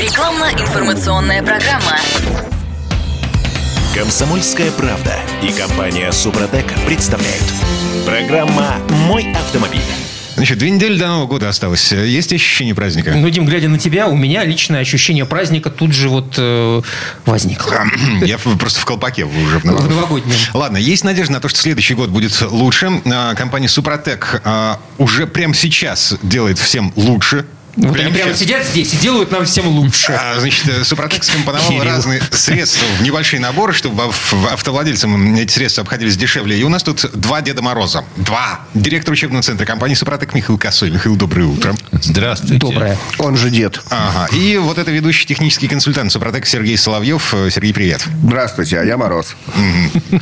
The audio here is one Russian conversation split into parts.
Рекламно-информационная программа. Комсомольская правда и компания Супротек представляют. Программа «Мой автомобиль». Значит, две недели до Нового года осталось. Есть ощущение праздника? Ну, Дим, глядя на тебя, у меня личное ощущение праздника тут же вот э, возникло. Я просто в колпаке уже в В новогоднем. новогоднем. Ладно, есть надежда на то, что следующий год будет лучше. А, Компания Супротек а, уже прямо сейчас делает всем лучше. Вот они прямо сейчас. сидят здесь и делают нам всем лучше. А, Значит, э, Супротек скомпоновал разные средства в небольшие наборы, чтобы ав- автовладельцам эти средства обходились дешевле. И у нас тут два Деда Мороза. Два. Директор учебного центра компании Супротек Михаил Косой. Михаил, доброе утро. Здравствуйте. Доброе. Он же дед. Ага. И вот это ведущий технический консультант Супротек Сергей Соловьев. Э, Сергей, привет. Здравствуйте, а я Мороз.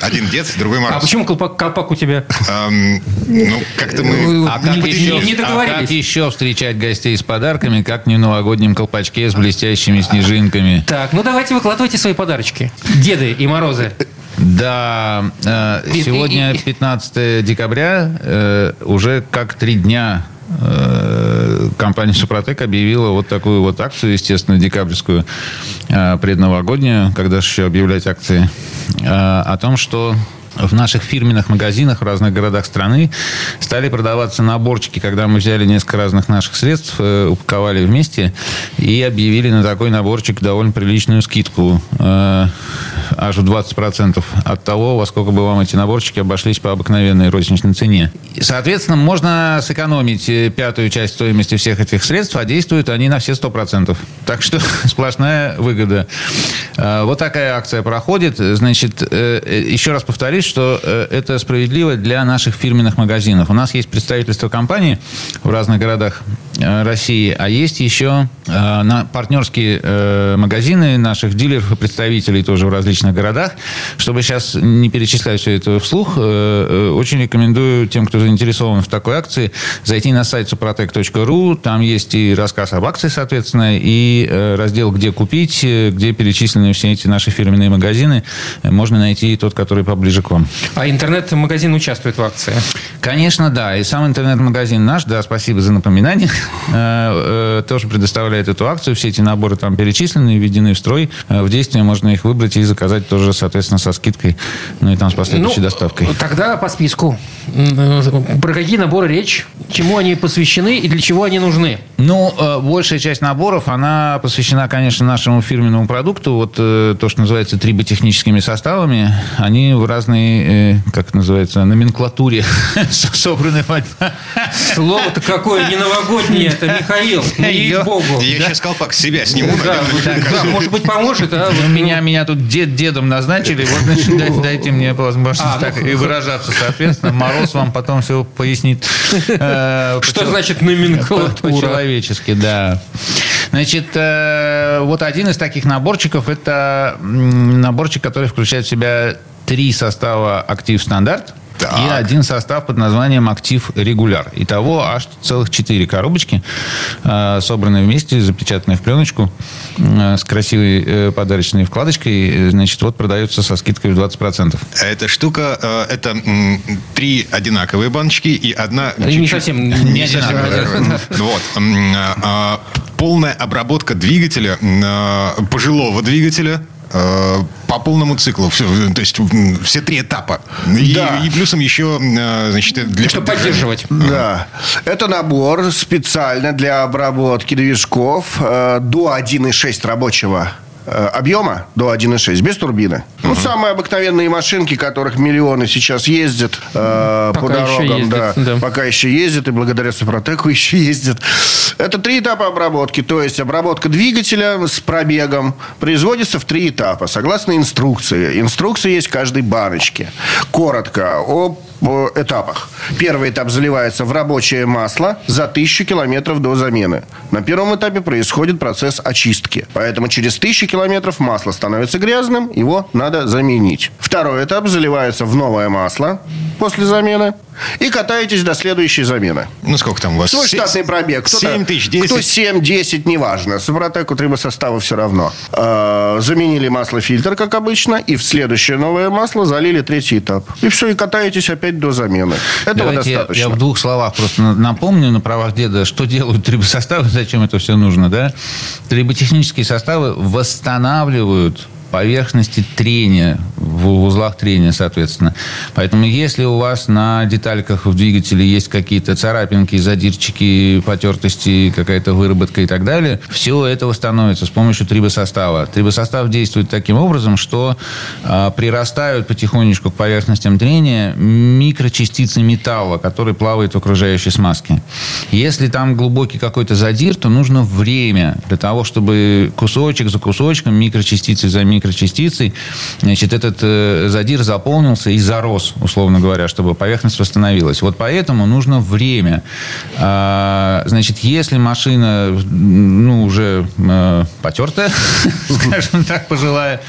Один дед, другой Мороз. А почему колпак, колпак у тебя? Эм, ну, как-то мы... А как, Не- еще, не а договорились. как еще встречать гостей с подарками, как не в новогоднем колпачке с блестящими снежинками? Так, ну давайте выкладывайте свои подарочки. Деды и Морозы. Да, э, сегодня и- и- 15 декабря, э, уже как три дня э, компания Супротек объявила вот такую вот акцию, естественно, декабрьскую, предновогоднюю, когда же еще объявлять акции, о том, что в наших фирменных магазинах в разных городах страны стали продаваться наборчики, когда мы взяли несколько разных наших средств, э, упаковали вместе и объявили на такой наборчик довольно приличную скидку. Аж в 20% от того, во сколько бы вам эти наборчики обошлись по обыкновенной розничной цене. Соответственно, можно сэкономить э, пятую часть стоимости всех этих средств, а действуют они на все 100%. Так что сплошная выгода. Э, Вот такая акция проходит. Значит, э, э, еще раз повторюсь, что это справедливо для наших фирменных магазинов. У нас есть представительство компании в разных городах России, а есть еще э, на партнерские э, магазины наших дилеров и представителей тоже в различных городах. Чтобы сейчас не перечислять все это вслух, э, э, очень рекомендую тем, кто заинтересован в такой акции, зайти на сайт suprotec.ru. Там есть и рассказ об акции, соответственно, и э, раздел «Где купить», э, где перечислены все эти наши фирменные магазины. Э, Можно найти тот, который поближе к вам. А интернет-магазин участвует в акции. Конечно, да. И сам интернет-магазин наш, да, спасибо за напоминание, э, э, тоже предоставляет эту акцию. Все эти наборы там перечислены, введены в строй. Э, В действие можно их выбрать и заказать тоже, соответственно, со скидкой. Ну и там с последующей доставкой. Тогда по списку. Про какие наборы речь? Чему они посвящены и для чего они нужны? Ну, э, большая часть наборов, она посвящена, конечно, нашему фирменному продукту. Вот э, то, что называется триботехническими составами, они в разной, э, как называется, номенклатуре собраны. Слово-то какое не новогоднее, это Михаил. Ну, ей-богу. Я сейчас колпак себя сниму. Да, может быть, поможет, а? Ну, меня, меня тут дед дедом назначили, вот значит, дайте, мне возможность А, ну, так и выражаться, соответственно. Мороз вам потом все пояснит. э, Что значит номенклатура? По-человечески, да. Значит, э, вот один из таких наборчиков, это наборчик, который включает в себя три состава «Актив Стандарт», и один состав под названием «Актив Регуляр». Итого аж целых четыре коробочки, э, собранные вместе, запечатанные в пленочку, э, с красивой э, подарочной вкладочкой. Значит, вот продается со скидкой в 20%. Эта штука, это три одинаковые баночки и одна... Не чуть-чуть- совсем, Не не одинаковая. Вот. М, а, Полная обработка двигателя, пожилого двигателя, по полному циклу. Все, то есть все три этапа. И, Да. и плюсом еще, э, значит, для Чтобы поддерживать. Да. Это набор специально для обработки движков э, до 1,6 рабочего э, объема, до 1,6, без турбины. Ну, самые обыкновенные машинки, которых миллионы сейчас ездят э, по Пока еще дорогам. ездят, да, да. Пока еще ездят, и благодаря Супротеку еще ездят. Это три этапа обработки. То есть обработка двигателя с пробегом производится в три этапа, согласно инструкции. Инструкция есть в каждой баночке. Коротко о по этапах. Первый этап заливается в рабочее масло за тысячу километров до замены. На первом этапе происходит процесс очистки. Поэтому через тысячу километров масло становится грязным, его надо заменить. Второй этап заливается в новое масло после замены. И катаетесь до следующей замены. Ну, сколько там у вас? Свой штатный пробег. Кто-то- 7 тысяч, 10? Кто 7, 10, неважно. Супротеку трибосостава все равно. Э, Заменили масло-фильтр, как обычно, и в следующее новое масло залили третий этап. И все, и катаетесь опять до замены. Этого Давайте я, достаточно. я в двух словах просто на- напомню на правах деда, что делают трибосоставы, зачем это все нужно. Да? Триботехнические составы восстанавливают поверхности трения, в узлах трения, соответственно. Поэтому если у вас на детальках в двигателе есть какие-то царапинки, задирчики, потертости, какая-то выработка и так далее, все это восстановится с помощью трибосостава. Трибосостав действует таким образом, что а, прирастают потихонечку к поверхностям трения микрочастицы металла, которые плавают в окружающей смазке. Если там глубокий какой-то задир, то нужно время для того, чтобы кусочек за кусочком, микрочастицей за микрочастицей, значит, этот э, задир заполнился и зарос, условно говоря, чтобы поверхность восстановилась. Вот поэтому нужно время. А, значит, если машина, ну, уже э, потертая, скажем так, пожилая,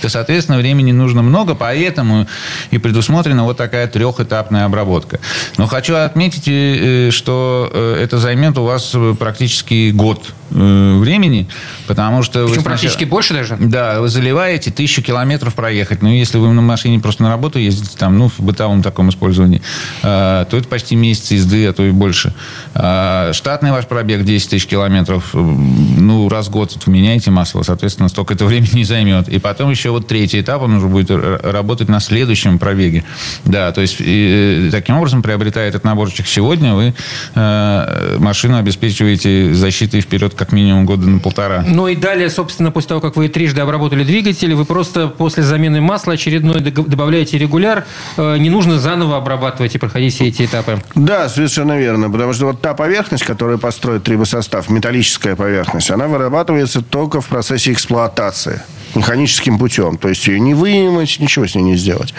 то, соответственно, времени нужно много, поэтому и предусмотрена вот такая трехэтапная обработка. Но хочу отметить, э, что это займет у вас практически год времени, потому что... Причем сначала- практически больше даже. да, вы заливаете тысячу километров проехать. Ну, если вы на машине просто на работу ездите, там, ну, в бытовом таком использовании, э, то это почти месяц езды, а то и больше. А штатный ваш пробег 10 тысяч километров, э, ну, раз в год вы меняете масло, соответственно, столько это времени не займет. И потом еще вот третий этап, он уже будет работать на следующем пробеге. Да, то есть и, э, таким образом, приобретая этот наборчик сегодня, вы э, машину обеспечиваете защитой вперед как минимум года на полтора. Ну и далее, собственно, после того, как вы трижды обработали двигатель, вы просто после замены масла очередной добавляете регуляр. Э, Не нужно заново обрабатывать и проходить все эти этапы. Да, совершенно верно. Потому что вот та поверхность, которую построит трибосостав, металлическая поверхность, она вырабатывается только в процессе эксплуатации механическим путем. То есть ее не вымыть, ничего с ней не сделать.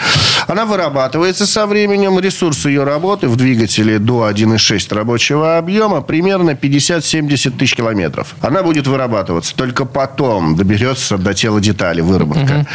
Она вырабатывается со временем. Ресурс ее работы в двигателе до 1,6 рабочего объема примерно 50-70 тысяч километров. Она будет вырабатываться. Только потом доберется до тела детали выработка.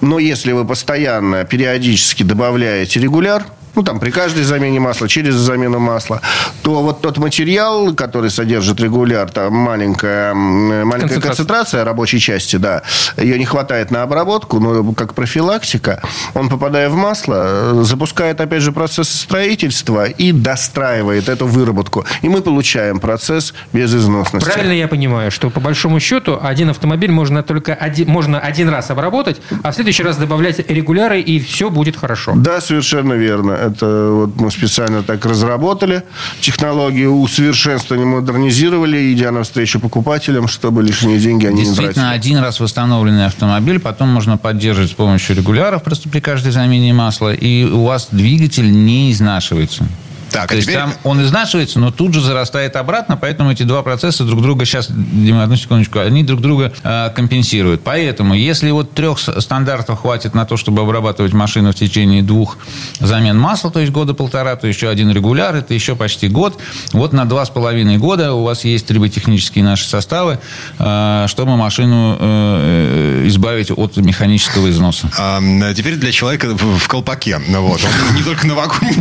Но если вы постоянно, периодически добавляете регуляр, ну, там, при каждой замене масла, через замену масла, то вот тот материал, который содержит регуляр, там маленькая, маленькая Концентрация. концентрация рабочей части, да, ее не хватает на обработку, но как профилактика, он, попадая в масло, э, запускает, опять же, процесс строительства и достраивает эту выработку. И мы получаем процесс безызносности. Правильно я понимаю, что по большому счету один автомобиль можно только один, можно один раз обработать, а в следующий раз добавлять регуляры, и все будет хорошо. Да, совершенно верно. Это вот мы специально так разработали. Технологию усовершенствовали, модернизировали, идя навстречу покупателям, чтобы лишние деньги они не Действительно, тратили. один раз восстановленный автомобиль, потом можно поддерживать с помощью регуляров просто при каждой замене масла, и у вас двигатель не изнашивается. Так, То а есть теперь... там он изнашивается, но тут же зарастает обратно, поэтому эти два процесса друг друга сейчас, Дима, одну секундочку, они друг друга э, компенсируют. Поэтому, если вот трех стандартов хватит на то, чтобы обрабатывать машину в течение двух замен масла, то есть года полтора, то еще один регуляр, это еще почти год. Вот на два с половиной года у вас есть триботехнические наши составы, э, чтобы машину э, э, избавить от механического износа. А, теперь для человека в, колпаке. Ну, вот. Он не только новогодний,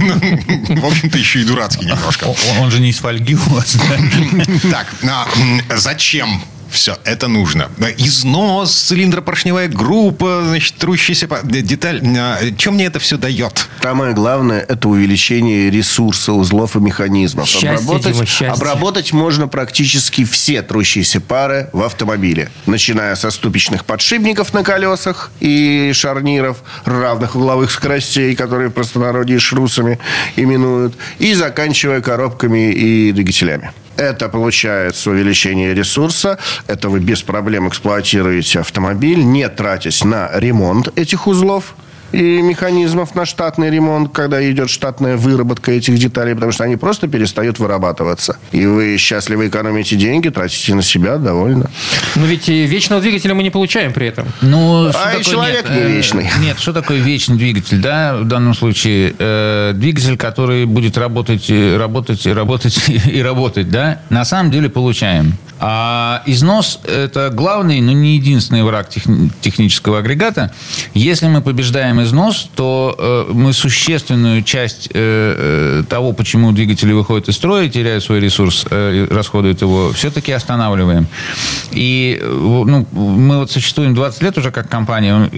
но, в общем-то, еще и дурацкий немножко. Он, же не из фольги у вас, да? Так, а, зачем все это нужно? Износ, цилиндропоршневая группа, значит, трущаяся деталь. А, Чем мне это все дает? Самое главное – это увеличение ресурса узлов и механизмов. Счастье, обработать, Дима, счастье. обработать можно практически все трущиеся пары в автомобиле. Начиная со ступичных подшипников на колесах и шарниров равных угловых скоростей, которые в простонародье шрусами именуют, и заканчивая коробками и двигателями. Это получается увеличение ресурса. Это вы без проблем эксплуатируете автомобиль, не тратясь на ремонт этих узлов и механизмов на штатный ремонт, когда идет штатная выработка этих деталей, потому что они просто перестают вырабатываться. И вы счастливо экономите деньги, тратите на себя, довольно. Но ведь и вечного двигателя мы не получаем при этом. Ну, А и человек нет, не э, вечный. Нет, что такое вечный двигатель, да, в данном случае? Э, двигатель, который будет работать, э, работать, и работать и работать, да, на самом деле получаем. А износ – это главный, но не единственный враг тех, технического агрегата. Если мы побеждаем износ, то э, мы существенную часть э, э, того, почему двигатели выходят из строя, теряют свой ресурс, э, расходуют его, все-таки останавливаем. И э, ну, мы вот существуем 20 лет уже как компания.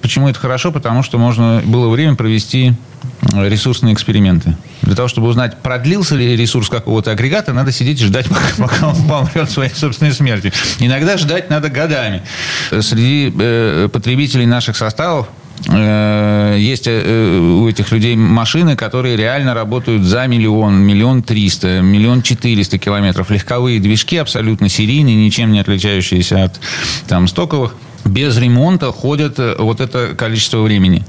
Почему это хорошо? Потому что можно было время провести ресурсные эксперименты. Для того, чтобы узнать, продлился ли ресурс какого-то агрегата, надо сидеть и ждать, пока, он помрет своей собственной смерти. Иногда ждать надо годами. Среди э, потребителей наших составов э, есть э, у этих людей машины, которые реально работают за миллион, миллион триста, миллион четыреста километров. Легковые движки абсолютно серийные, ничем не отличающиеся от там, стоковых. Без ремонта ходят вот это количество времени.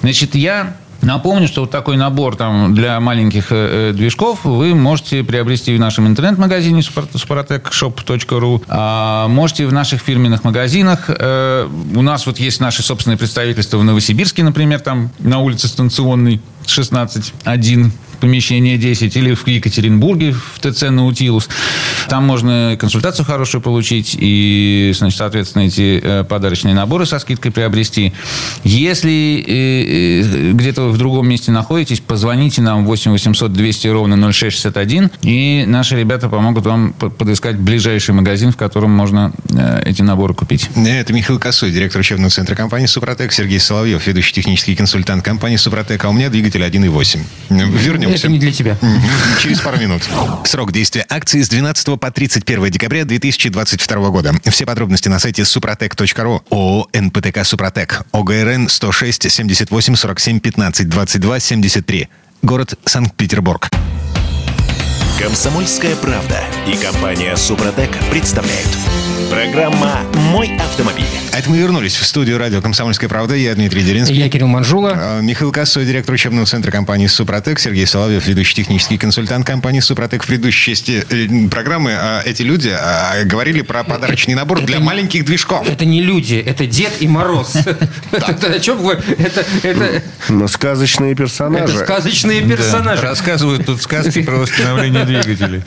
Значит, я Напомню, что вот такой набор там, для маленьких э, э движков вы можете приобрести в нашем интернет-магазине suprotecshop.ru, а можете в наших фирменных магазинах. Э, у нас вот есть наши собственные представительства в Новосибирске, например, там на улице Станционной 16.1 помещение 10, или в Екатеринбурге в ТЦ «Наутилус». Там можно консультацию хорошую получить и, значит, соответственно, эти э, подарочные наборы со скидкой приобрести. Если э, э, где-то вы в другом месте находитесь, позвоните нам 8 800 200 ровно 0661, и наши ребята помогут вам подыскать ближайший магазин, в котором можно эти наборы купить. Это Михаил Косой, директор учебного центра компании «Супротек», Сергей Соловьев, ведущий технический консультант компании «Супротек», а у меня двигатель 1.8. Вернемся вернемся. Это не для тебя. Через пару минут. Срок действия акции с 12 по 31 декабря 2022 года. Все подробности на сайте suprotec.ru. ООО «НПТК Супротек». ОГРН 106 78 47 15 22 73. Город Санкт-Петербург. Комсомольская правда и компания «Супротек» представляют. Программа «Мой автомобиль». А это мы вернулись в студию радио «Комсомольская правда». Я Дмитрий Делинский. Я Кирилл Манжула. А, Михаил Косой, директор учебного центра компании «Супротек». Сергей Соловьев, ведущий технический консультант компании «Супротек». В предыдущей части э, программы а, эти люди а, говорили про подарочный набор для маленьких движков. Это не люди, это Дед и Мороз. Это о чем вы? Это... Но сказочные персонажи. Это сказочные персонажи. Рассказывают тут сказки про восстановление двигателей.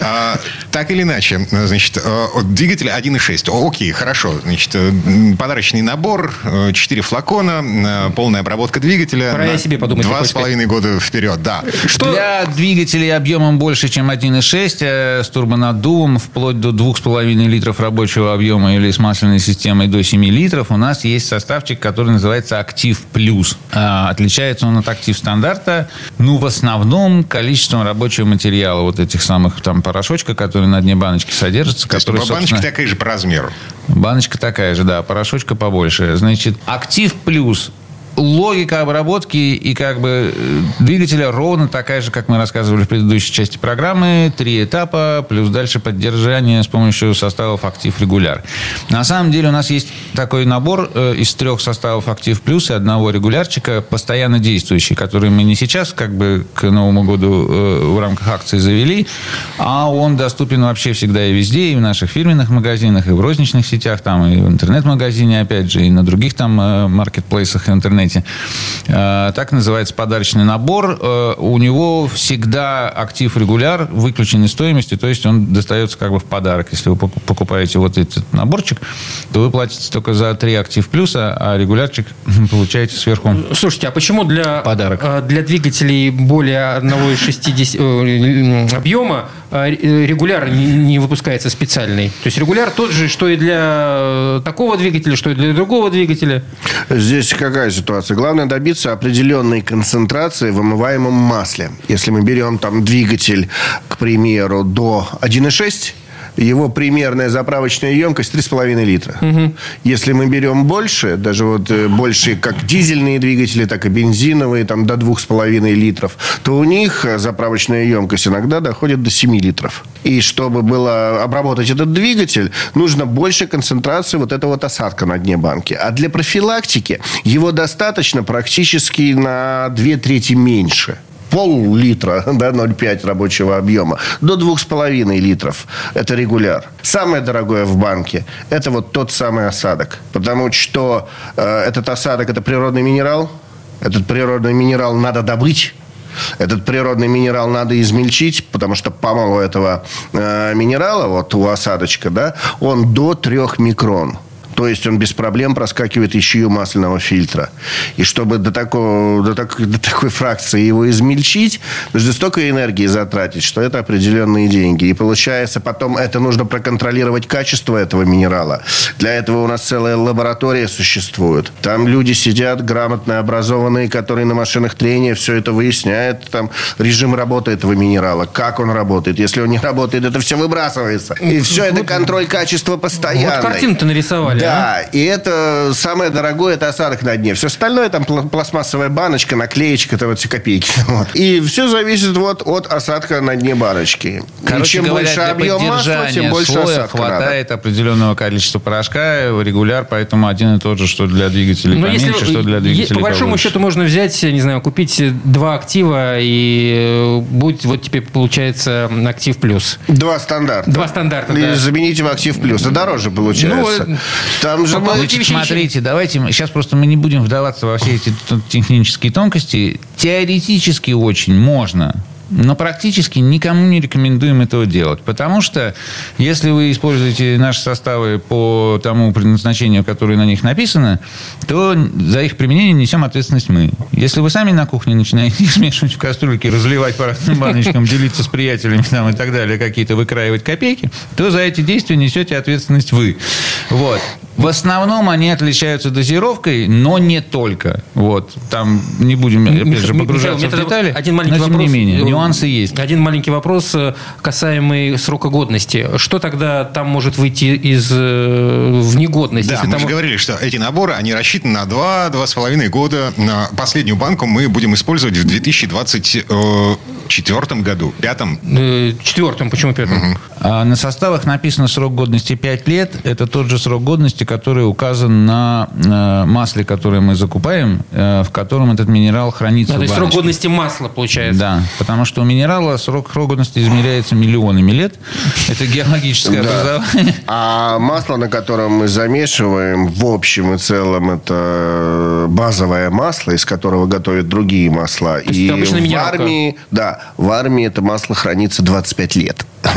Так или иначе, значит, двигатель 1.6. Окей, хорошо. Значит, э, подарочный набор, 4 флакона, э, полная обработка двигателя. Пора я себе подумать. Два с половиной года вперед, да. Что? Для двигателей объемом больше, чем 1.6, э, с турбонаддувом, вплоть до 2,5 литров рабочего объема или с масляной системой до 7 литров, у нас есть составчик, который называется «Актив Плюс». Отличается он от «Актив Стандарта», ну, в основном количеством рабочего материала, вот этих самых там порошочка, которые на дне баночки содержатся. То которые, есть, баночка такая же по размеру. Баночка такая же, да, порошочка побольше. Значит, актив плюс логика обработки и как бы э, двигателя ровно такая же, как мы рассказывали в предыдущей части программы. Три этапа, плюс дальше поддержание с помощью составов актив регуляр. На самом деле у нас есть такой набор э, из трех составов актив плюс и одного регулярчика, постоянно действующий, который мы не сейчас как бы к Новому году э, в рамках акции завели, а он доступен вообще всегда и везде, и в наших фирменных магазинах, и в розничных сетях, там, и в интернет-магазине, опять же, и на других там маркетплейсах интернет интернете. Э, так называется подарочный набор. Э, у него всегда актив регуляр выключен из стоимости, то есть он достается как бы в подарок. Если вы покупаете вот этот наборчик, то вы платите только за три актив плюса, а регулярчик получаете сверху Слушайте, а почему для, подарок. Э, для двигателей более 1,60 объема регуляр не выпускается специальный? То есть регуляр тот же, что и для такого двигателя, что и для другого двигателя? Здесь какая ситуация? Главное добиться определенной концентрации в омываемом масле. Если мы берем там двигатель, к примеру, до 1,6 его примерная заправочная емкость 3,5 литра. Угу. Если мы берем больше, даже вот э, больше как дизельные двигатели, так и бензиновые, там до 2,5 литров, то у них заправочная емкость иногда доходит до 7 литров. И чтобы было обработать этот двигатель, нужно больше концентрации вот этого вот осадка на дне банки. А для профилактики его достаточно практически на 2 трети меньше пол-литра, да, 0,5 рабочего объема, до 2,5 литров. Это регуляр. Самое дорогое в банке – это вот тот самый осадок. Потому что э, этот осадок – это природный минерал. Этот природный минерал надо добыть Этот природный минерал надо измельчить, потому что помол этого э, минерала, вот у осадочка, да, он до трех микрон. То есть он без проблем проскакивает ищию масляного фильтра. И чтобы до, такого, до, так, до такой фракции его измельчить, нужно столько энергии затратить, что это определенные деньги. И получается, потом это нужно проконтролировать качество этого минерала. Для этого у нас целая лаборатория существует. Там люди сидят, грамотно образованные, которые на машинах трения все это выясняют. Там режим работы этого минерала, как он работает. Если он не работает, это все выбрасывается. И все это контроль качества постоянный. Вот картину-то нарисовали. Да, и это самое дорогое, это осадок на дне. Все остальное, там пла- пластмассовая баночка, наклеечка, это вот все копейки. Вот. И все зависит вот от осадка на дне баночки. Короче и чем говоря, больше объем масла, тем больше слоя осадка хватает надо. определенного количества порошка, регуляр, поэтому один и тот же, что для двигателей Но поменьше, если, что для двигателей по большому повыше. счету можно взять, не знаю, купить два актива и э, будет вот теперь получается актив плюс. Два стандарта. Два стандарта, И да. замените в актив плюс. Это дороже получается. Ну, Там же Значит, вещи- смотрите, давайте мы, сейчас просто мы не будем вдаваться во все эти технические тонкости. Теоретически очень можно. Но практически никому не рекомендуем этого делать. Потому что, если вы используете наши составы по тому предназначению, которое на них написано, то за их применение несем ответственность мы. Если вы сами на кухне начинаете их смешивать в кастрюльке, разливать по разным баночкам, делиться с приятелями там, и так далее, какие-то выкраивать копейки, то за эти действия несете ответственность вы. Вот. В основном они отличаются дозировкой, но не только. Вот. Там не будем, опять же, погружаться Михаил, в детали. Один маленький но, тем вопрос. не менее, Э, нюансы есть. Один маленький вопрос, э, касаемый срока годности. Что тогда там может выйти из э, в негодность? Да, если мы там- же говорили, что эти наборы, они рассчитаны на 2-2,5 года. На последнюю банку мы будем использовать в 2024 году, пятом. Четвертым, почему пятым? А на составах написано срок годности 5 лет. Это тот же срок годности, который указан на э, масле, которое мы закупаем, э, в котором этот минерал хранится Да, то есть срок годности масла получается. Да, потому что у минерала срок срок годности измеряется миллионами лет. Это геологическое Да. образование. А масло, на котором мы замешиваем, в общем и целом, это базовое масло, из которого готовят другие масла. и это обычная в армии, да, в армии это масло хранится 25 лет.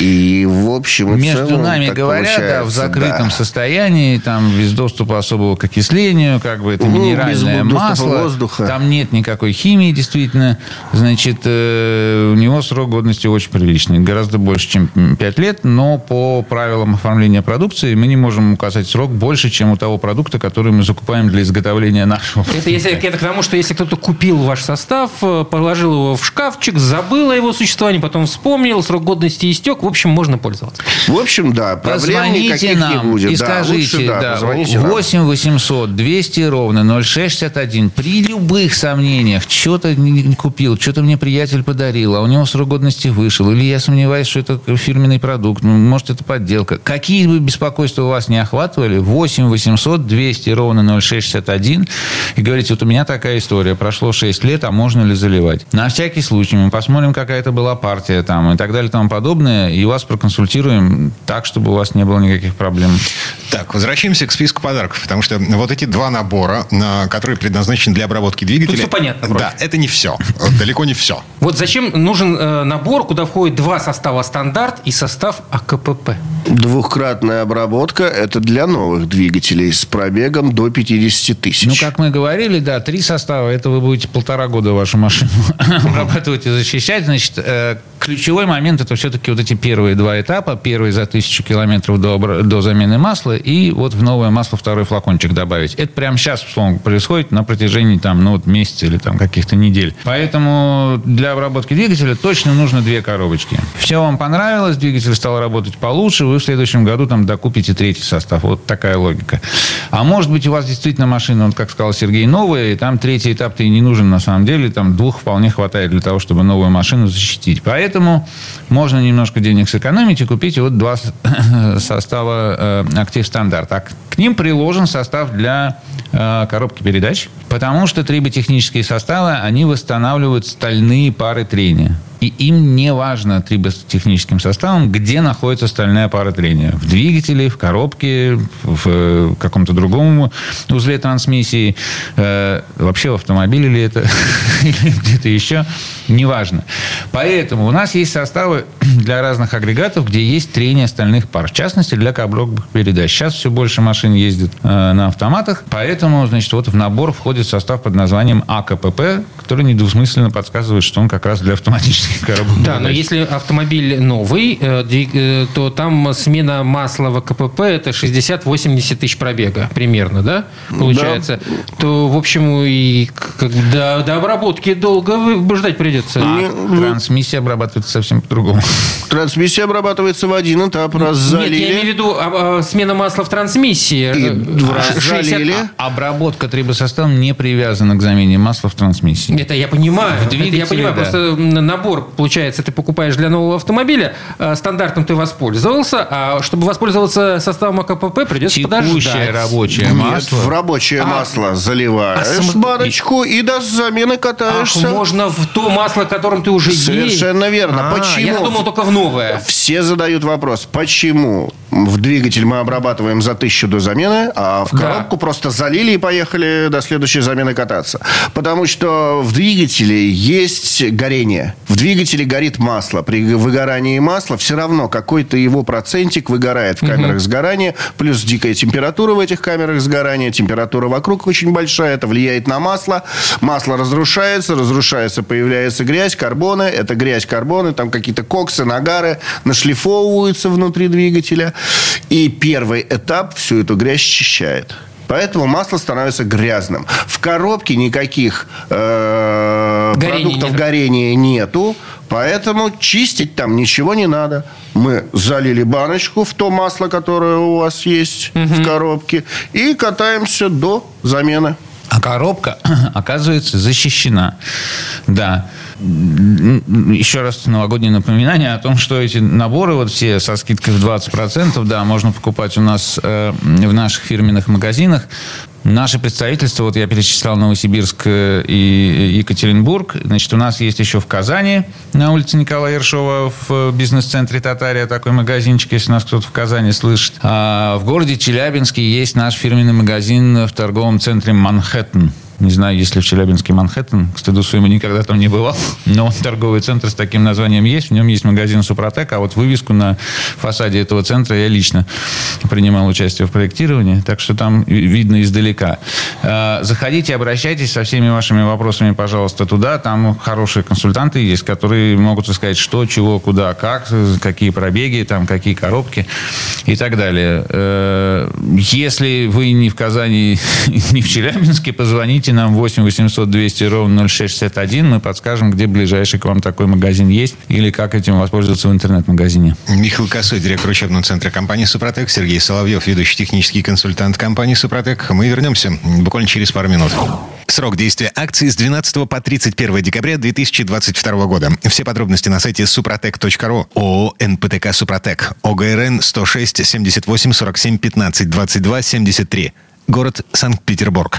И в общем и Между целом нами говоря, да, в закрытом да. состоянии, там без доступа особого к окислению, как бы это Ну, минеральное масло, воздуха. там нет никакой химии, действительно, значит, э, у него срок годности очень приличный, гораздо больше, чем 5 лет, но по правилам оформления продукции мы не можем указать срок больше, чем у того продукта, который мы закупаем для изготовления нашего. Это, если, это к тому, что если кто-то купил ваш состав, э, положил его в шкафчик, забыл о его существовании, потом вспомнил, срок годности истек, в общем, можно пользоваться. В общем, да, проблем Позвоните никаких нам не будет. и Да, скажите, лучше, да, да, позвоните нам. 8 800 200 ровно 0661. При любых сомнениях, что-то не купил, что-то мне приятель подарил, а у него срок годности вышел, или я сомневаюсь, что это фирменный продукт, может, это подделка. Какие бы беспокойства вас не охватывали, 8 800 200 ровно 0661 и говорите, вот у меня такая история, прошло 6 лет, а можно ли заливать? На всякий случай мы посмотрим, какая это была партия там и так далее и тому подобное, и вас проконсультируем так, чтобы у вас не было никаких проблем. Так, возвращаемся к списку подарков, потому что вот эти два набора, на- которые предназначены для обработки двигателя... всё понятно просто. Да, это не все. Далеко не все. Вот зачем нужен э, набор, куда входит два состава стандарт и состав АКПП? Двухкратная обработка – это для новых двигателей с пробегом до 50 тысяч. Ну, как мы говорили, да, три состава. Это вы будете полтора года вашу машину обрабатывать и защищать. Значит, э, ключевой момент – это все-таки вот эти первые два этапа. Первый за тысячу километров до, до замены масла и вот в новое масло второй флакончик добавить. Это прямо сейчас, условно, происходит на протяжении там, ну, вот месяца или там каких-то недель. Поэтому для обработки двигателя точно нужно две коробочки. Все вам понравилось, двигатель стал работать получше, вы в следующем году там докупите третий состав. Вот такая логика. А может быть, у вас действительно машина, вот как сказал Сергей, новая, и там третий этап-то и не нужен на самом деле. Там двух вполне хватает для того, чтобы новую машину защитить. Поэтому можно немножко денег сэкономить и купить вот два состава э, Актив Стандарт. А к- ним приложен состав для э, коробки передач, потому что триботехнические составы, они восстанавливают стальные пары трения. и им не важно триботехническим составом, где находится стальная пара трения. В двигателе, в коробке, в э, каком-то другом узле трансмиссии, э, вообще в автомобиле ли это, или где-то еще, неважно. Поэтому у нас есть составы для разных агрегатов, где есть трение стальных пар. В частности, для коробок передач. Сейчас все больше машин ездит э, на автоматах, поэтому, значит, вот в набор входит состав под названием АКПП, который недвусмысленно подсказывает, что он как раз для автоматических коробок Да, но если автомобиль новый, э, э, то там смена масла в КПП это 60-80 тысяч пробега примерно, да? Получается. То, в общем, и до, до обработки долго вы- ждать придется. А трансмиссия обрабатывается совсем по-другому. Трансмиссия обрабатывается в один этап. Раз Нет, я имею в залили. виду а, а, смена масла в трансмиссии. И Э, два ш- раза 60 залили. А Обработка трибосоставом не привязана к замене масла в трансмиссии. Это я понимаю. Это я понимаю. да. Просто набор, получается, ты покупаешь для нового автомобиля, э, стандартом ты воспользовался, а чтобы воспользоваться составом АКПП, придется Текущее подождать. рабочее Нет, масло. в рабочее А. масло заливаешь А см- баночку и до замены Ах, катаешься. можно в то масло, которым ты уже есть. Совершенно верно. А, Почему? Я думал только в новое. Все задают вопрос, почему в двигатель мы обрабатываем за тысячу до замены, а в Да. коробку просто залили и поехали до следующей замены кататься. Потому что в двигателе есть горение. В двигателе горит масло. При выгорании масла все равно какой-то его процентик выгорает в камерах сгорания. Плюс дикая температура в этих камерах сгорания. Температура вокруг очень большая. Это влияет на масло. Масло разрушается. Разрушается, появляется грязь, карбоны. Это грязь, карбоны. Там какие-то коксы, нагары нашлифовываются внутри двигателя. И первый этап всю эту грязь счищает. Поэтому масло становится грязным. В коробке никаких э, Горения продуктов нет. горения нету. Поэтому чистить там ничего не надо. Мы залили баночку в то масло, которое у вас есть в коробке, и катаемся до замены. А коробка, оказывается, защищена. Да. Еще раз новогоднее напоминание о том, что эти наборы, вот все со скидкой в 20%, да, можно покупать у нас э, в наших фирменных магазинах. Наше представительство, вот я перечислял Новосибирск э, и Екатеринбург. Значит, у нас есть еще в Казани, на улице Николая Ершова, в бизнес-центре Татария такой магазинчик, если нас кто-то в Казани слышит. А в городе Челябинске есть наш фирменный магазин в торговом центре Манхэттен. Не знаю, есть ли в Челябинске Манхэттен. К стыду своему никогда там не бывал. Но торговый центр с таким названием есть. В нем есть магазин Супротек. А вот вывеску на фасаде этого центра я лично принимал участие в проектировании. Так что там ви- видно издалека. А, Заходите, обращайтесь со всеми вашими вопросами, пожалуйста, туда. Там хорошие консультанты есть, которые могут сказать, что, чего, куда, как, какие пробеги, там, какие коробки и так далее. Э, Если вы не в Казани, не в Челябинске, позвоните нам 8 800 200 ровно 0661. Мы подскажем, где ближайший к вам такой магазин есть или как этим воспользоваться в интернет-магазине. Михаил Косой, директор учебного центра компании «Супротек», Сергей Соловьев, ведущий технический консультант компании «Супротек». Мы вернемся буквально через пару минут. Срок действия акции с 12 по 31 декабря 2022 года. Все подробности на сайте супротек.ру. ООО «НПТК Супротек». ОГРН 106 78 47 15 22 73. Город Санкт-Петербург.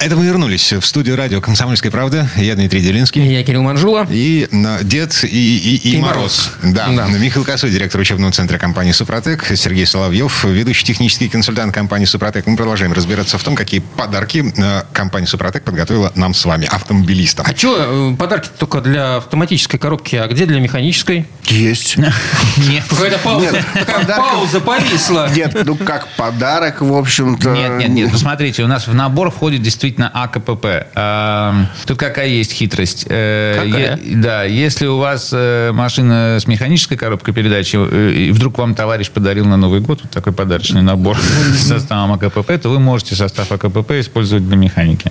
Это мы вернулись в студию радио «Комсомольская правда». Я Дмитрий Делинский. Я Кирилл Манжула. И э, дед, и, и, и, И Мороз. Мороз. Да. Да. Михаил Косой, директор учебного центра компании «Супротек», Сергей Соловьев, ведущий технический консультант компании «Супротек». Мы продолжаем разбираться в том, какие подарки э, компания «Супротек» подготовила нам с вами, автомобилистам. А что, подарки только для автоматической коробки, а где для механической? Есть. Нет. Какая-то пауза, пауза повисла. Нет, ну как подарок, в общем-то. Нет, нет, нет. Посмотрите, у нас в набор входит действительно АКПП. Эм, Тут какая есть хитрость? Э, Какая? е- Да, если у вас э, машина с механической коробкой передач, э, и вдруг вам товарищ подарил на Новый год вот такой подарочный набор с составом АКПП, то вы можете состав АКПП использовать для механики.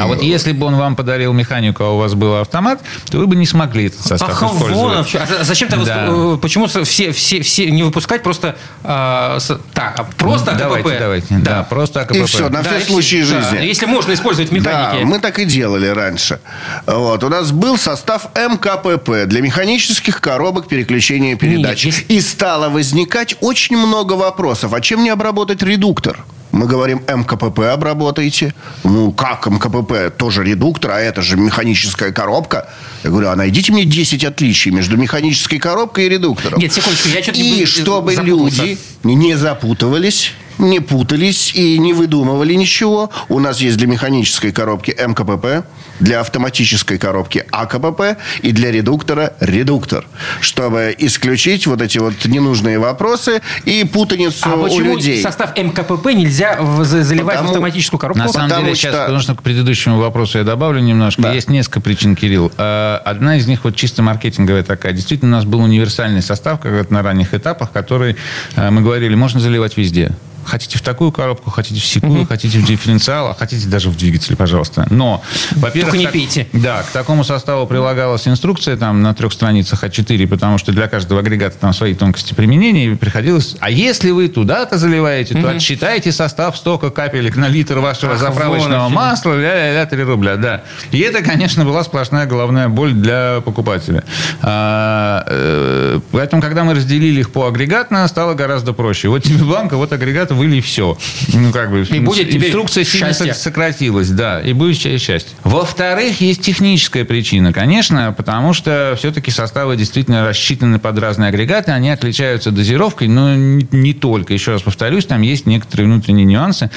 А вот если бы он вам подарил механику, а у вас был автомат, то вы бы не смогли этот состав Ах, вон использовать. в чём. А зачем тогда Да. почему все, все, все не выпускать просто а, с- так, а просто АКПП? Давайте, давайте. Да, просто АКПП. И все, на Да, все случаи да, жизни. если можно использовать в механике. Да, мы так и делали раньше. Вот. У нас был состав МКПП для механических коробок переключения передач. Нет, И стало возникать очень много вопросов. А чем не обработать редуктор? Мы говорим, МКПП обработайте. Ну, как МКПП? Тоже редуктор, а это же механическая коробка. Я говорю, а найдите мне 10 отличий между механической коробкой и редуктором. Нет, секундочку, я что-то И не- чтобы запутался. люди не запутывались, не путались и не выдумывали ничего. У нас есть для механической коробки МКПП, для автоматической коробки АКПП и для редуктора редуктор. Чтобы исключить вот эти вот ненужные вопросы и путаницу А у почему людей. состав МКПП нельзя заливать Потому- в автоматическую коробку? На самом Потому деле, что- сейчас, потому что к предыдущему вопросу я добавлю немножко. Да. Есть несколько причин, Кирилл. Э, Одна из них вот чисто маркетинговая такая. Действительно, у нас был универсальный состав, как на ранних этапах, который, э, мы говорили, можно заливать везде. Хотите в такую коробку, хотите в секую, хотите в дифференциал, а хотите даже в двигатель, пожалуйста. Но, во-первых... Только не так- пейте. Да, к такому составу прилагалась инструкция там на трех страницах А4, потому что для каждого агрегата там свои тонкости применения, и приходилось... А если вы туда-то заливаете, то отсчитайте состав столько капелек на литр вашего Ах, заправочного масла, ля-ля-ля, 3 рубля, да. И это, конечно, была сплошная головная боль для покупателя. А, э, поэтому, когда мы разделили их по агрегатно, стало гораздо проще. Вот тебе банка, вот агрегат, вылей все. Ну, как бы, И будет тебе инструкция сильно счастье. сок- сократилась, да, и будет счастье. Во-вторых, есть техническая причина, конечно, потому что все-таки составы действительно рассчитаны под разные агрегаты, они отличаются дозировкой, но не, не только. Еще раз повторюсь, там есть некоторые внутренние нюансы.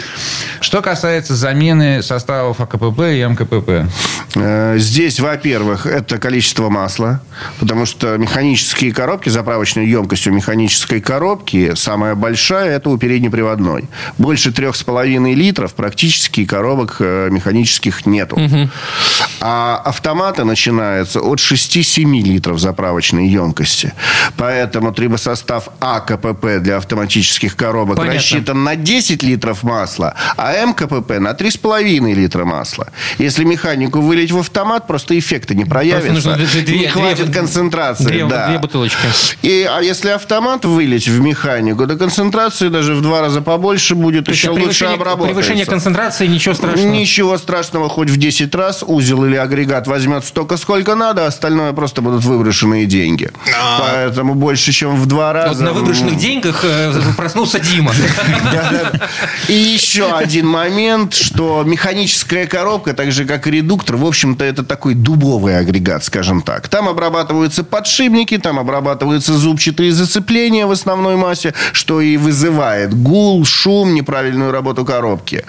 Что касается замены составов АКПП и МКПП. Э, Здесь, во-первых, это количество масла, потому что механические коробки, заправочная емкость у механической коробки самая большая, это у переднеприводной. Больше трех с половиной литров практически коробок э, механических нету. А автоматы начинаются от 6-7 литров заправочной емкости. Поэтому трибосостав АКПП для автоматических коробок Понятно. рассчитан на 10 литров масла, а МКПП на 3,5 литра масла. Если механику вылить в автомат, просто эффекта не проявится. нужно две- две- не хватит две- концентрации. Две, да. две бутылочки. И, а если автомат вылить в механику, то концентрации даже в два раза побольше будет, еще лучше обработается. превышение концентрации, ничего страшного. Ничего страшного, хоть в 10 раз узел или агрегат возьмет столько, сколько надо, а остальное просто будут выброшенные деньги. Поэтому больше, чем в два раза... Вот на выброшенных деньгах э, проснулся Дима. И еще один момент, что механическая коробка, так же как и редуктор, в общем-то, это такой дубовый агрегат, скажем так. Там обрабатываются подшипники, там обрабатываются зубчатые зацепления в основной массе, что и вызывает гул, шум, неправильную работу коробки.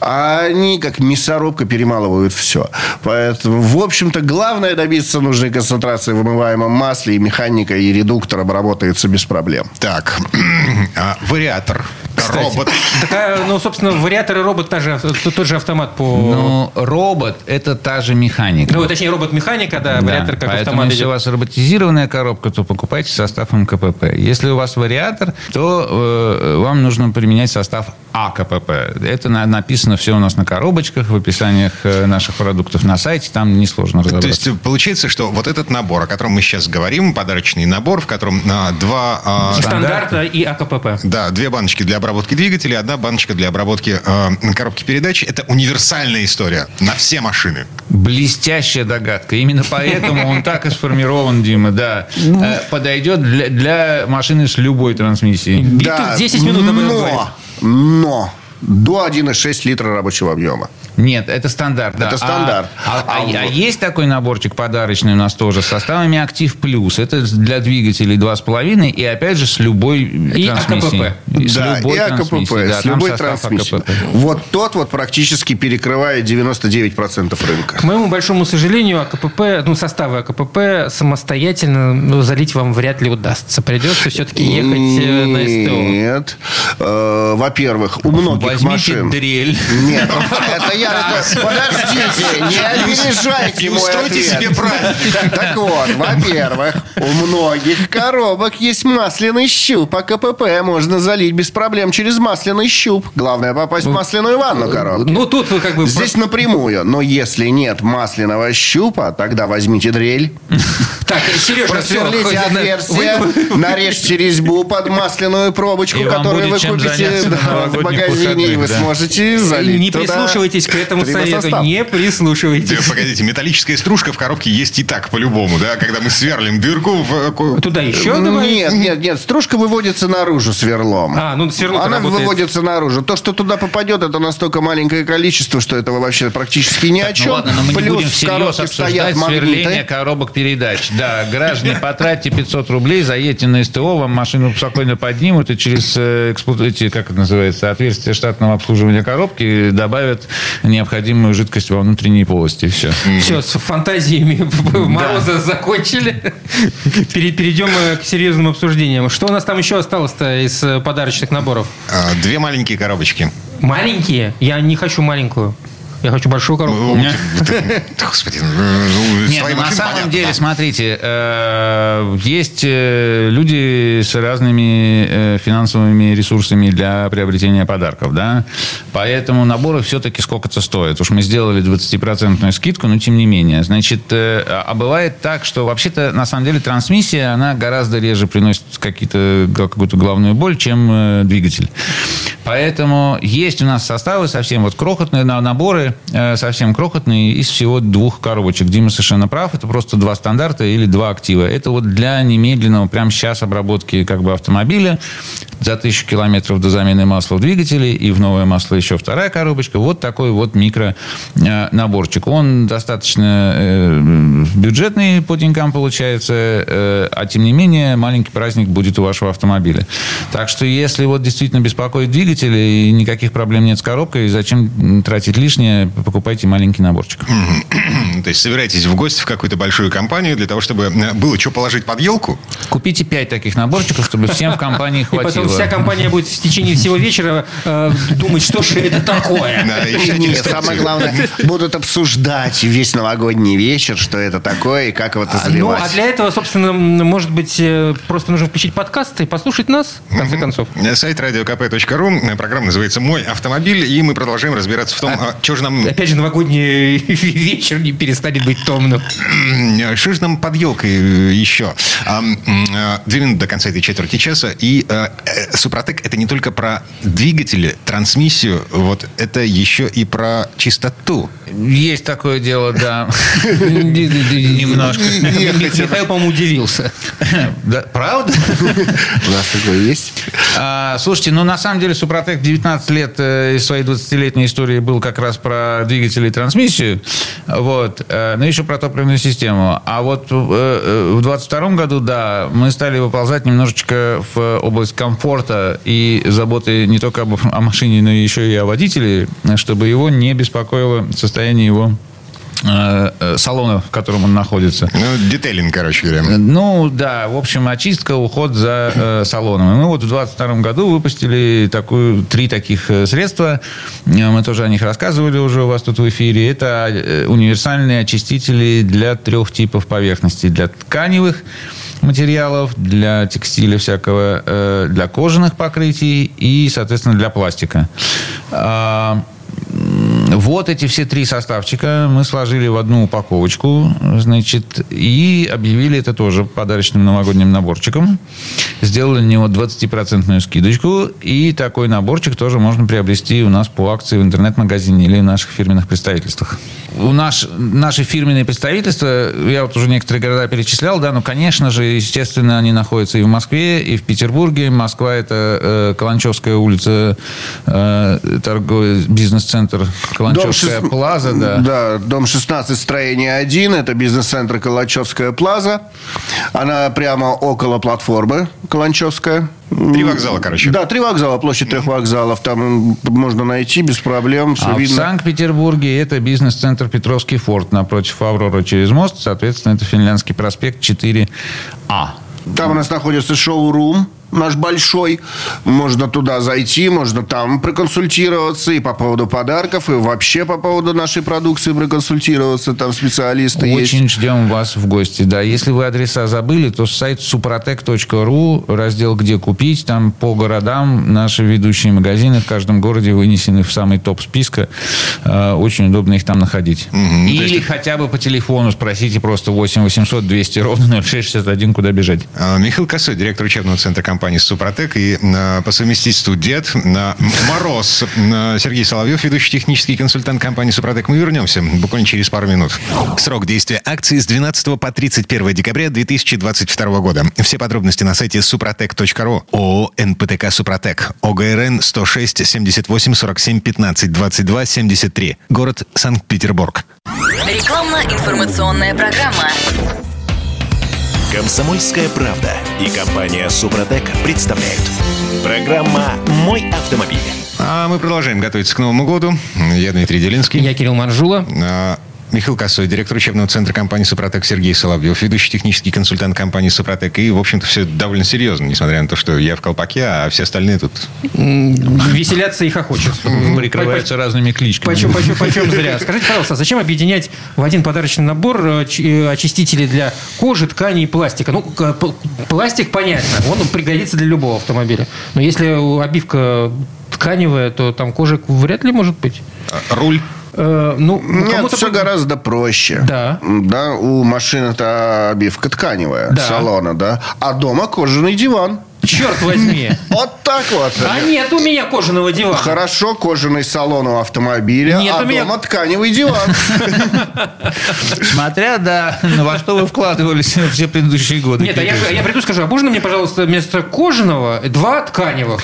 А они, как мясорубка, перемалывают все. Поэтому, в общем-то, главное добиться нужной концентрации в вымываемом масле, и механика, и редуктор обработается без проблем. Так, а, вариатор, робот. Такая, ну, собственно, вариатор и робот, та же, тот тот же автомат по... Но робот – это та же механика. Ну, точнее, робот-механика, да, Да, вариатор как поэтому, автомат если идет. у вас роботизированная коробка, то покупайте состав МКПП. Если у вас вариатор, то э, вам нужно применять состав АКПП. Это на- написано все у нас на коробочках, в описаниях э, наших продуктов на сайте. Там несложно То разобраться. есть получается, что вот этот набор, о котором мы сейчас говорим, подарочный набор, в котором а, два... а, Стандарта и АКПП. Да, две баночки для обработки двигателя, одна баночка для обработки э, коробки передач. Это универсальная история на все машины. Блестящая догадка. Именно поэтому он так и сформирован, Дима, да. Ну. Э, Подойдет для, машины с любой трансмиссией. И тут 10 минут об этом. Но, до 1,6 литра рабочего объема. Нет, это стандарт. да. Это А- стандарт. А, а- А а вот- есть такой наборчик подарочный у нас тоже с составами Актив Плюс. Это для двигателей 2,5 и опять же с любой И трансмиссией. АКПП. И с да, любой и АКПП, трансмиссией, да, с любой трансмиссией. АКПП. Вот тот вот практически перекрывает 99% рынка. К моему большому сожалению, АКПП, ну, составы АКПП самостоятельно ну, залить вам вряд ли удастся. Придется все-таки ехать э, на СТО. Нет. Э, Во-первых, у многих Возьмите машин... дрель. Нет, это я... это- Подождите, не опережайте И мой устройте ответ. себе праздник. Так вот, во-первых, у многих коробок есть масляный щуп, а КПП можно залить без проблем через масляный щуп. Главное попасть в масляную ванну коробки. Ну, тут вы как бы... Здесь напрямую. Но если нет масляного щупа, тогда возьмите дрель. Так, Сережа, Просверлите отверстие, вы- нарежьте резьбу под масляную пробочку, И которую вы купите да, в магазине, и вы да. сможете залить Не туда прислушивайтесь к этому совету, не Да, прислушивайтесь. Погодите, металлическая стружка в коробке есть и так по-любому, да? Когда мы сверлим дырку в... э, Туда еще добавить? Нет, нет, нет, стружка выводится наружу сверлом. А, ну сверло Она работает. выводится наружу. То, что туда попадет, это настолько маленькое количество, что этого вообще практически ни о чем. Ну ладно, но мы не Плюс будем в всерьез коробке стоят обсуждать сверление коробок передач. Да, граждане, потратьте 500 рублей, заедьте на СТО, вам машину спокойно поднимут и через э, эти, как это называется, отверстие штатного обслуживания коробки добавят необходимую жидкость во внутренней полости. Все. Все, с фантазиями Мороза закончили. Пере- Перейдем э, к серьезным обсуждениям. Что у нас там еще осталось-то из э, подарочных наборов? А, Две маленькие коробочки. Маленькие? Я не хочу маленькую. Я хочу большую коробку. Ну, ты- Господи, ну, Нет, на самом понятно, деле, да. смотрите, э, есть э, люди с разными э, финансовыми ресурсами для приобретения подарков, да, поэтому наборы все-таки сколько-то стоят. Уж мы сделали 20% скидку, но тем не менее. Значит, э, а бывает так, что вообще-то, на самом деле, трансмиссия, она гораздо реже приносит какие-то, какую-то главную боль, чем э, двигатель. Поэтому есть у нас составы совсем вот крохотные на- наборы, э, совсем крохотные, из всего двух коробочек. Дима совершенно прав, это просто два стандарта или два актива. Это вот для немедленного, прямо сейчас обработки как бы автомобиля за тысячу километров до замены масла в двигателе и в новое масло еще вторая коробочка. Вот такой вот микро э, наборчик. Он достаточно э, бюджетный по деньгам получается, а тем не менее маленький праздник будет у вашего автомобиля. Так что если вот действительно беспокоит двигатель и никаких проблем нет с коробкой, зачем тратить лишнее, покупайте маленький наборчик. То есть собираетесь в гости в какую-то большую компанию для того, чтобы э, было что положить под елку? Купите пять таких наборчиков, чтобы всем в компании И потом хватило. вся компания будет в течение всего вечера э, думать, что же это такое. Да, нет, самое главное, будут обсуждать весь новогодний вечер, что это такое и как его это А, Ну, заливать. а для этого, собственно, может быть, э, просто нужно включить подкаст и послушать нас, в конце концов. Сайт radiokp.ru. Программа называется «Мой автомобиль». И мы продолжаем разбираться в том, а, что же нам... Опять же, новогодний вечер не перестанет быть томным. Что же нам под елкой э, еще? А, э, Две минуты до конца этой четверти часа. И э, Супротек – это не только про двигатели, трансмиссию. Вот это еще и про чистоту. Есть такое дело, да. Немножко. Михаил, по-моему, удивился. Да, Правда? У нас такое есть? А, слушайте, ну на самом деле Супротек 19 лет э, из своей 20-летней истории был как раз про двигатели и трансмиссию, вот, э, но еще про топливную систему. А вот э, в 22 году, да, мы стали выползать немножечко в область комфорта и заботы не только об, о машине, но еще и о водителе, чтобы его не беспокоило состояние его салона, в котором он находится. Ну, детейлинг, короче говоря. Ну, да, в общем, очистка, уход за э, салоном. И мы вот в 22 году выпустили такую, три таких э, средства. Э, Мы тоже о них рассказывали уже у вас тут в эфире. Это э, универсальные очистители для трех типов поверхностей. Для тканевых материалов, для текстиля всякого, э, для кожаных покрытий и, соответственно, для пластика. Вот эти все три составчика мы сложили в одну упаковочку, значит, и объявили это тоже подарочным новогодним наборчиком. Сделали на него 20% скидочку, и такой наборчик тоже можно приобрести у нас по акции в интернет-магазине или в наших фирменных представительствах. У наш, наши фирменные представительства, я вот уже некоторые города перечислял, да, ну, конечно же, естественно, они находятся и в Москве, и в Петербурге. Москва – это э, Каланчевская улица, э, торговый бизнес-центр Каланчевская шест- плаза, да. Да, дом 16, строение 1. Это бизнес-центр Калачевская плаза. Она прямо около платформы Каланчевская. Три вокзала, короче. Да, три вокзала, площадь трех вокзалов. Там можно найти без проблем. Все А в видно. Санкт-Петербурге это бизнес-центр Петровский форт напротив Аврора через мост. Соответственно, это Финляндский проспект 4А. Там у нас находится шоу-рум. Наш большой. Можно туда зайти, можно там проконсультироваться и по поводу подарков, и вообще по поводу нашей продукции проконсультироваться. Там специалисты Очень есть. ждем вас в гости. Да, если вы адреса забыли, то сайт suprotec.ru, раздел «Где купить», там по городам наши ведущие магазины в каждом городе вынесены в самый топ списка. Э, Очень удобно их там находить. Или хотя бы по телефону спросите просто 8 800 200 ровно 0661, куда бежать. А, Михаил Косой, директор учебного центра компании «Супротек» и а, по совместительству дед а, Мороз а, Сергей Соловьев, ведущий технический консультант компании «Супротек». Мы вернемся буквально через пару минут. Срок действия акции с 12 по 31 декабря 2022 года. Все подробности на сайте супротек.ру. ООО «НПТК Супротек». ОГРН 106 78 47 15 22 73. Город Санкт-Петербург. Рекламно-информационная программа. Комсомольская правда и компания «Супротек» представляют. Программа «Мой автомобиль». А мы продолжаем готовиться к Новому году. Я Дмитрий Делинский. Я Кирилл Манжула. А, Михаил Косой, директор учебного центра компании «Супротек» Сергей Соловьев, ведущий технический консультант компании «Супротек». И, в общем-то, все довольно серьезно, несмотря на то, что я в колпаке, а все остальные тут... Веселятся и хохочут. Прикрываются разными кличками. Почем, почем, почем зря. Скажите, пожалуйста, зачем объединять в один подарочный набор э, э, очистители для кожи, ткани и пластика? Ну, пластик понятно, он пригодится для любого автомобиля. Но если обивка тканевая, то там кожа вряд ли может быть. Руль. Э, ну, Нет, все гораздо проще. Да. Да, у машины-то обивка тканевая, Да. салона, да. А дома кожаный диван. Черт возьми. Вот так вот. А нет у меня кожаного дивана. Хорошо, кожаный салон у автомобиля, Нет, а у меня- дома тканевый диван. Смотря, да, во что вы вкладывались все предыдущие годы. Нет, а я, я приду скажу, а можно мне, пожалуйста, вместо кожаного два тканевых?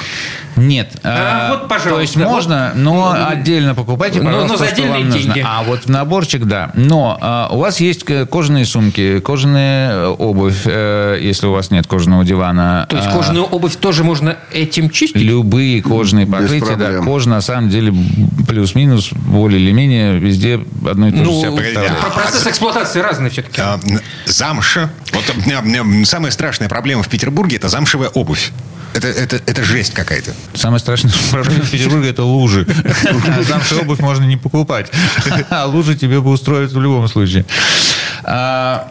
Нет. А, э, вот, пожалуйста. То есть можно, но отдельно покупайте, Ну, пожалуйста, но за то, что отдельные вам нужно. деньги. А вот в наборчик, да. Но э, у вас есть кожаные сумки, кожаная э, обувь, э, если у вас нет кожаного дивана. То есть А, кожаную обувь тоже можно этим чистить? Любые кожные покрытия, да, кожа на самом деле плюс-минус, более или менее, везде одно и то же Ну, себя погодите, представляет. про- процесс эксплуатации разный все-таки. А, замша. Вот самая страшная проблема в Петербурге – это замшевая обувь. Это, это, это жесть какая-то. Самая страшная проблема в Петербурге – это лужи. Замшевую обувь можно не покупать. А лужи тебе бы устроят в любом случае. А,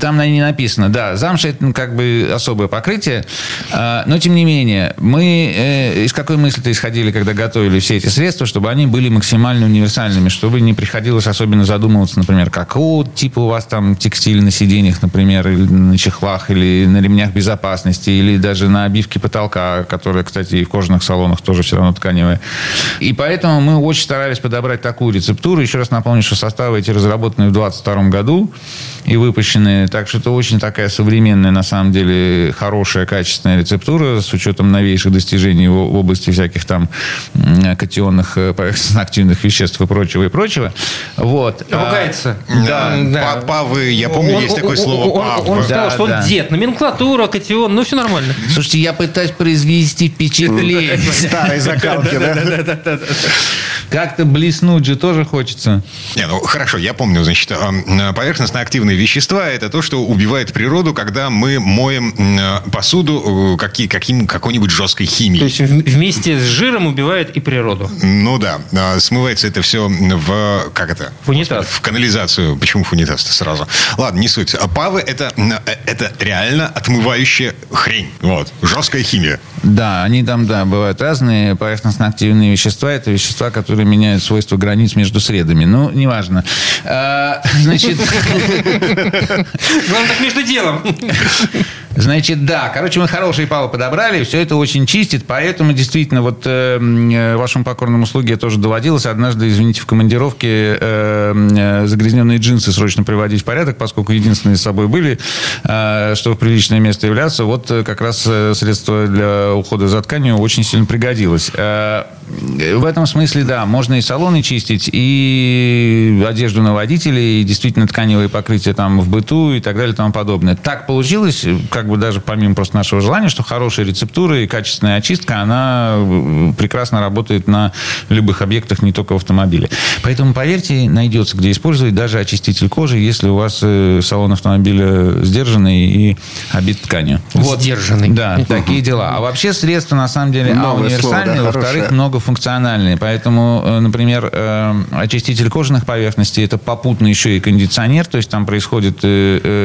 Там на ней написано, да, замша – это ну, как бы особое покрытие. А, Но, тем не менее, мы э, из какой мысли-то исходили, когда готовили все эти средства, чтобы они были максимально универсальными, чтобы не приходилось особенно задумываться, например, какого типа у вас там текстиль на сиденьях, например, или на чехлах, или на ремнях безопасности, или даже на обивке потолка, которая, кстати, и в кожаных салонах тоже все равно тканевая. И поэтому мы очень старались подобрать такую рецептуру. Еще раз напомню, что составы эти разработаны в 2022 году do и выпущены. Так что это очень такая современная, на самом деле, хорошая, качественная рецептура с учетом новейших достижений в, в области всяких там катионных э, поверхностно-активных веществ и прочего, и прочего. Вот. А, Ругается. Да, Да. па- Павы, я помню, Он- есть такое он- слово Он, пав. он сказал, Да, что да. он дед. Номенклатура, катион, ну все нормально. Слушайте, я пытаюсь произвести впечатление. Старой закалки, да? Как-то блеснуть же тоже хочется. Не, ну хорошо, я помню, значит, э, поверхностно-активные вещества – это то, что убивает природу, когда мы моем э, посуду э, какие, каким, какой-нибудь жесткой То химией. есть в- вместе с жиром убивает и природу. Ну да, а, смывается это все в, как это? В унитаз. В канализацию. Почему в унитаз-то сразу? Ладно, не суть. А Павы это, э, это реально отмывающая хрень. Вот. Жесткая химия. Да, они там, да, бывают разные. Поверхностно-активные вещества – это вещества, которые меняют свойства границ между средами. Ну, неважно. А, Значит, Главное, так между делом. Значит, да. Короче, мы хорошие павы подобрали, все это очень чистит, поэтому действительно вот э, э, вашему покорному слуге тоже доводилось однажды, извините, в командировке э, э, загрязненные джинсы срочно приводить в порядок, поскольку единственные с собой были, э, чтобы в приличное место являться. Вот э, как раз средство для ухода за тканью очень сильно пригодилась. Э, в этом смысле, да, можно и салоны чистить, и одежду на водителей, и действительно тканевые покрытия там в быту и так далее и тому подобное. Так получилось, как бы даже помимо просто нашего желания, что хорошая рецептура и качественная очистка, она э, прекрасно работает на любых объектах, не только в автомобиле. Поэтому, поверьте, найдется, где использовать даже очиститель кожи, если у вас э, салон автомобиля сдержанный и обит тканью. Вот. Сдержанный. Да, такие дела. А вообще средства, на самом деле, а, универсальные, да, во-вторых, многофункциональные. Поэтому, э, например, очиститель кожаных поверхностей – это попутно еще и кондиционер, то есть там происходит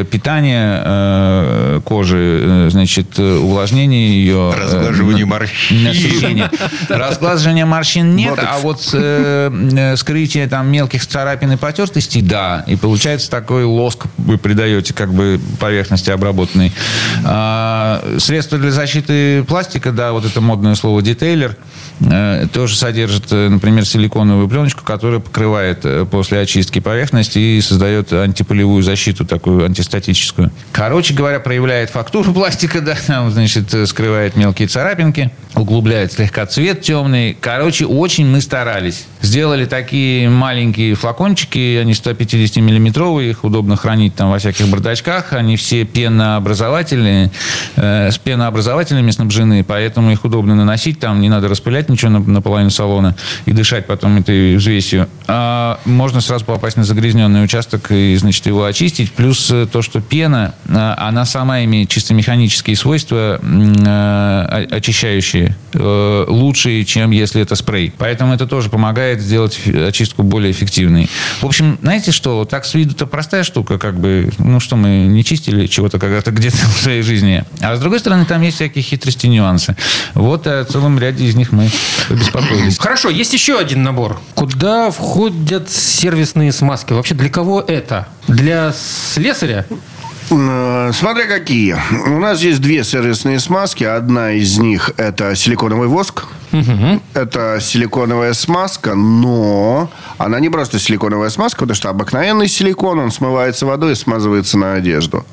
питание кожи, э, значит, э, увлажнение ее. э, Разглаживание морщин. насыщение. Разглаживания морщин нет, Ботокс. а вот э, скрытие там мелких царапин и потертостей, да. И получается такой лоск вы придаете как бы поверхности обработанной. А, средства для защиты пластика, да, вот это модное слово детейлер, э, тоже содержит, например, силиконовую пленочку, которая покрывает после очистки поверхности и создает антиполевую защиту, такую антистатическую. Короче говоря, проявляет фактуру пластика, да, там, значит, скрывает мелкие царапинки, углубляет слегка цвет темный. Короче, очень мы старались. Сделали такие маленькие флакончики, они 150-миллиметровые, их удобно хранить там во всяких бардачках. Они все пенообразовательные, э, с пенообразователями снабжены, поэтому их удобно наносить, там не надо распылять ничего на, на половину салона и дышать потом этой взвесью. А можно сразу попасть на загрязненный участок и, значит, его очистить. Плюс э, то, что пена, э, она сама имеет чисто механические свойства, э, очищающие, э, лучшие, чем если это спрей. Поэтому это тоже помогает сделать очистку более эффективной. В общем, знаете что, так с виду-то простая штука, как бы, ну что, мы не чистили чего-то когда-то где-то в своей жизни. А с другой стороны, там есть всякие хитрости, нюансы. Вот о целом ряде из них мы побеспокоились. Хорошо, есть еще один набор. Куда входят сервисные смазки? Вообще для кого это? Для слесаря? Смотря какие. У нас есть две сервисные смазки. Одна из них это силиконовый воск. Это силиконовая смазка, но она не просто силиконовая смазка, потому что обыкновенный силикон, он смывается водой и смазывается на одежду.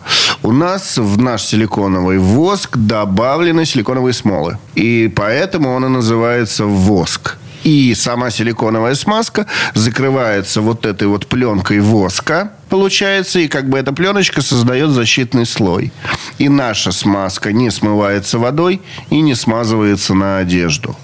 У нас в наш силиконовый воск добавлены силиконовые смолы. И поэтому он и называется воск. И сама силиконовая смазка закрывается вот этой вот пленкой воска, получается, и как бы эта пленочка создает защитный слой. И наша смазка не смывается водой и не смазывается на одежду.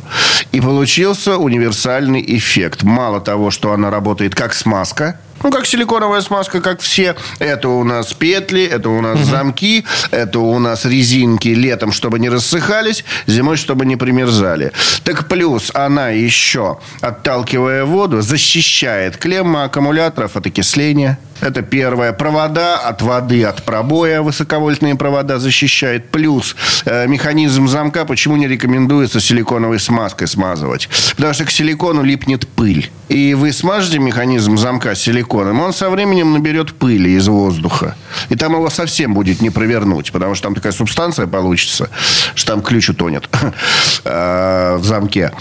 И получился универсальный эффект. Мало того, что она работает как смазка, ну, как силиконовая смазка, как все. Это у нас петли, это у нас замки, это у нас резинки летом, чтобы не рассыхались, зимой, чтобы не примерзали. Так плюс она еще, отталкивая воду, защищает клеммы аккумуляторов от окисления. Это первое. Провода от воды, от пробоя, высоковольтные провода защищает. Плюс э, механизм замка, почему не рекомендуется силиконовой смазкой смазывать? Потому что к силикону липнет пыль. И вы смажете механизм замка силиконом, он со временем наберет пыли из воздуха. И там его совсем будет не провернуть, потому что там такая субстанция получится, что там ключ утонет э, в замке.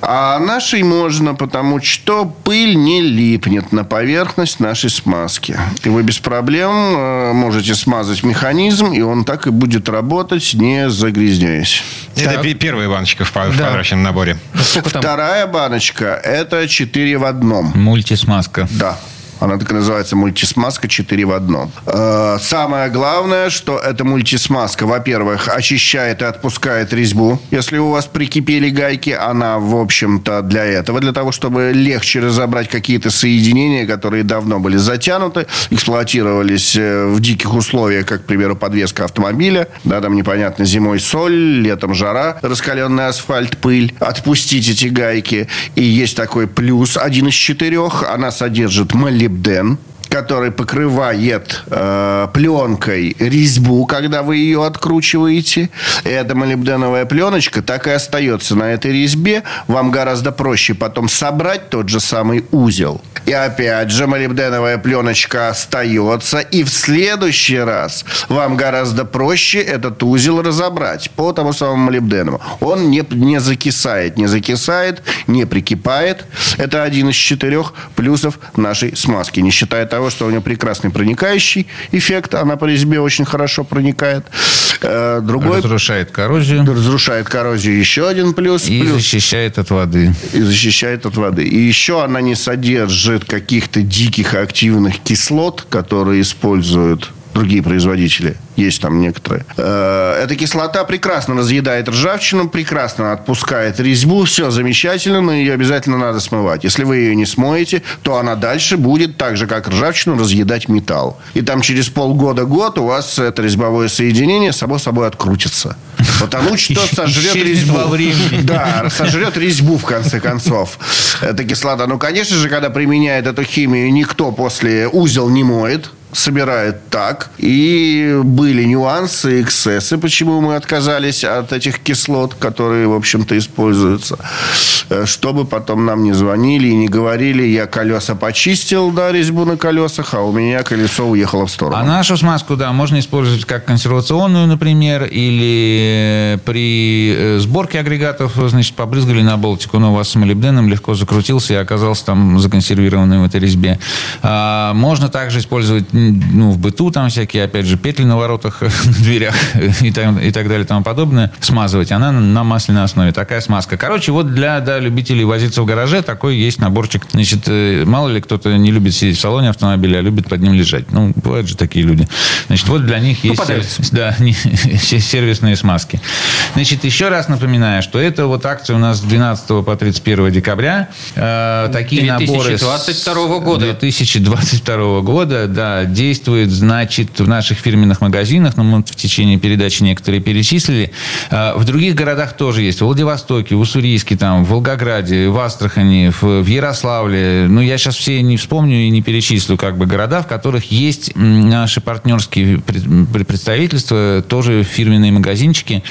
А нашей можно, потому что пыль не липнет на поверхность нашей смазки. И вы без проблем э, можете смазать механизм, и он так и будет работать, не загрязняясь. Это Так. пе- первая баночка в, по- в Да. наборе. Вторая баночка – это 4 в одном. Мультисмазка. Да. Она так и называется мультисмазка 4 в одном. Э, Самое главное, что эта мультисмазка, во-первых, очищает и отпускает резьбу. Если у вас прикипели гайки, она, в общем-то, для этого, для того, чтобы легче разобрать какие-то соединения, которые давно были затянуты, эксплуатировались э, в диких условиях, как, к примеру, подвеска автомобиля. Да, там непонятно, зимой соль, летом жара, раскаленный асфальт, пыль. Отпустить эти гайки. И есть такой плюс, один из четырех. Она содержит молибден them который покрывает э, пленкой резьбу, когда вы ее откручиваете. Эта молибденовая пленочка так и остается на этой резьбе. Вам гораздо проще потом собрать тот же самый узел. И опять же, молибденовая пленочка остается. И в следующий раз вам гораздо проще этот узел разобрать по тому самому молибдену. Он не, не закисает, не закисает, не прикипает. Это один из четырех плюсов нашей смазки. Не считая того, того, что у нее прекрасный проникающий эффект. Она по резьбе очень хорошо проникает. Э, другой... Разрушает коррозию. Разрушает коррозию. Еще один плюс. И плюс. защищает от воды. И защищает от воды. И еще она не содержит каких-то диких активных кислот, которые используют другие производители. Есть там некоторые. Э, эта кислота прекрасно разъедает ржавчину, прекрасно отпускает резьбу. Все замечательно, но ее обязательно надо смывать. Если вы ее не смоете, то она дальше будет, так же как ржавчину, разъедать металл. И там через полгода-год у вас это резьбовое соединение само собой открутится. Потому что сожрет резьбу. Да, сожрет резьбу в конце концов. Эта кислота. Ну, конечно же, когда применяет эту химию, никто после узел не моет собирает так. И были нюансы, эксцессы, почему мы отказались от этих кислот, которые, в общем-то, используются. Э, чтобы потом нам не звонили и не говорили, я колеса почистил, да, резьбу на колесах, а у меня колесо уехало в сторону. А нашу смазку, да, можно использовать как консервационную, например, или при э, сборке агрегатов, значит, побрызгали на болтику, но у вас с молибденом легко закрутился и оказался там законсервированный в этой резьбе. А, можно также использовать ну, в быту там всякие, опять же, петли на воротах, на дверях и так, и так далее и тому подобное, смазывать. Она на масляной основе. Такая смазка. Короче, вот для да, любителей возиться в гараже такой есть наборчик. Значит, э, мало ли кто-то не любит сидеть в салоне автомобиля, а любит под ним лежать. Ну, бывают же такие люди. Значит, вот для них есть да, сервисные смазки. Значит, еще раз напоминаю, что это вот акция у нас с 12 по 31 декабря. Э, такие 2022 наборы... года. 2022 года, да, действует, значит, в наших фирменных магазинах, но мы в течение передачи некоторые перечислили. А, в других городах тоже есть. В Владивостоке, в Уссурийске, там, в Волгограде, в Астрахани, в Ярославле. Ну, я сейчас все не вспомню и не перечислю, как бы, города, в которых есть наши партнерские представительства, тоже фирменные магазинчики,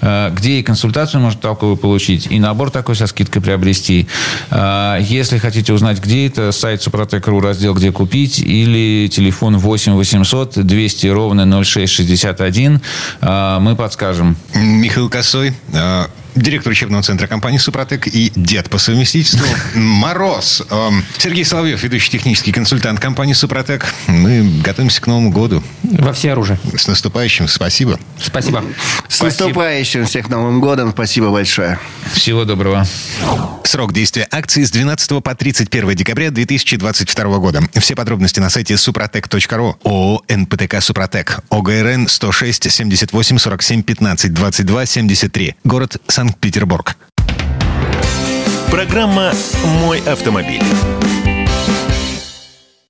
а, где и консультацию можно толковую получить, и набор такой со скидкой приобрести. А, если хотите узнать, где это, сайт Супротек.ру, раздел «Где купить» или телефон 8 800 200 ровно 0661. А, мы подскажем. Михаил Косой, а, директор учебного центра компании «Супротек» и дед по совместительству Мороз. Эм, Сергей Соловьев, ведущий технический консультант компании «Супротек». Мы готовимся к Новому году. Во все оружие. С наступающим. Спасибо. Спасибо. С Спасибо. наступающим всех Новым годом. Спасибо большое. Всего доброго. Срок действия акции с 12 по 31 декабря 2022 года. Все подробности на сайте супротек.ру. ООО «НПТК Супротек». ОГРН 106 78 47 15 22 73. Город Санкт-Петербург. Программа «Мой автомобиль».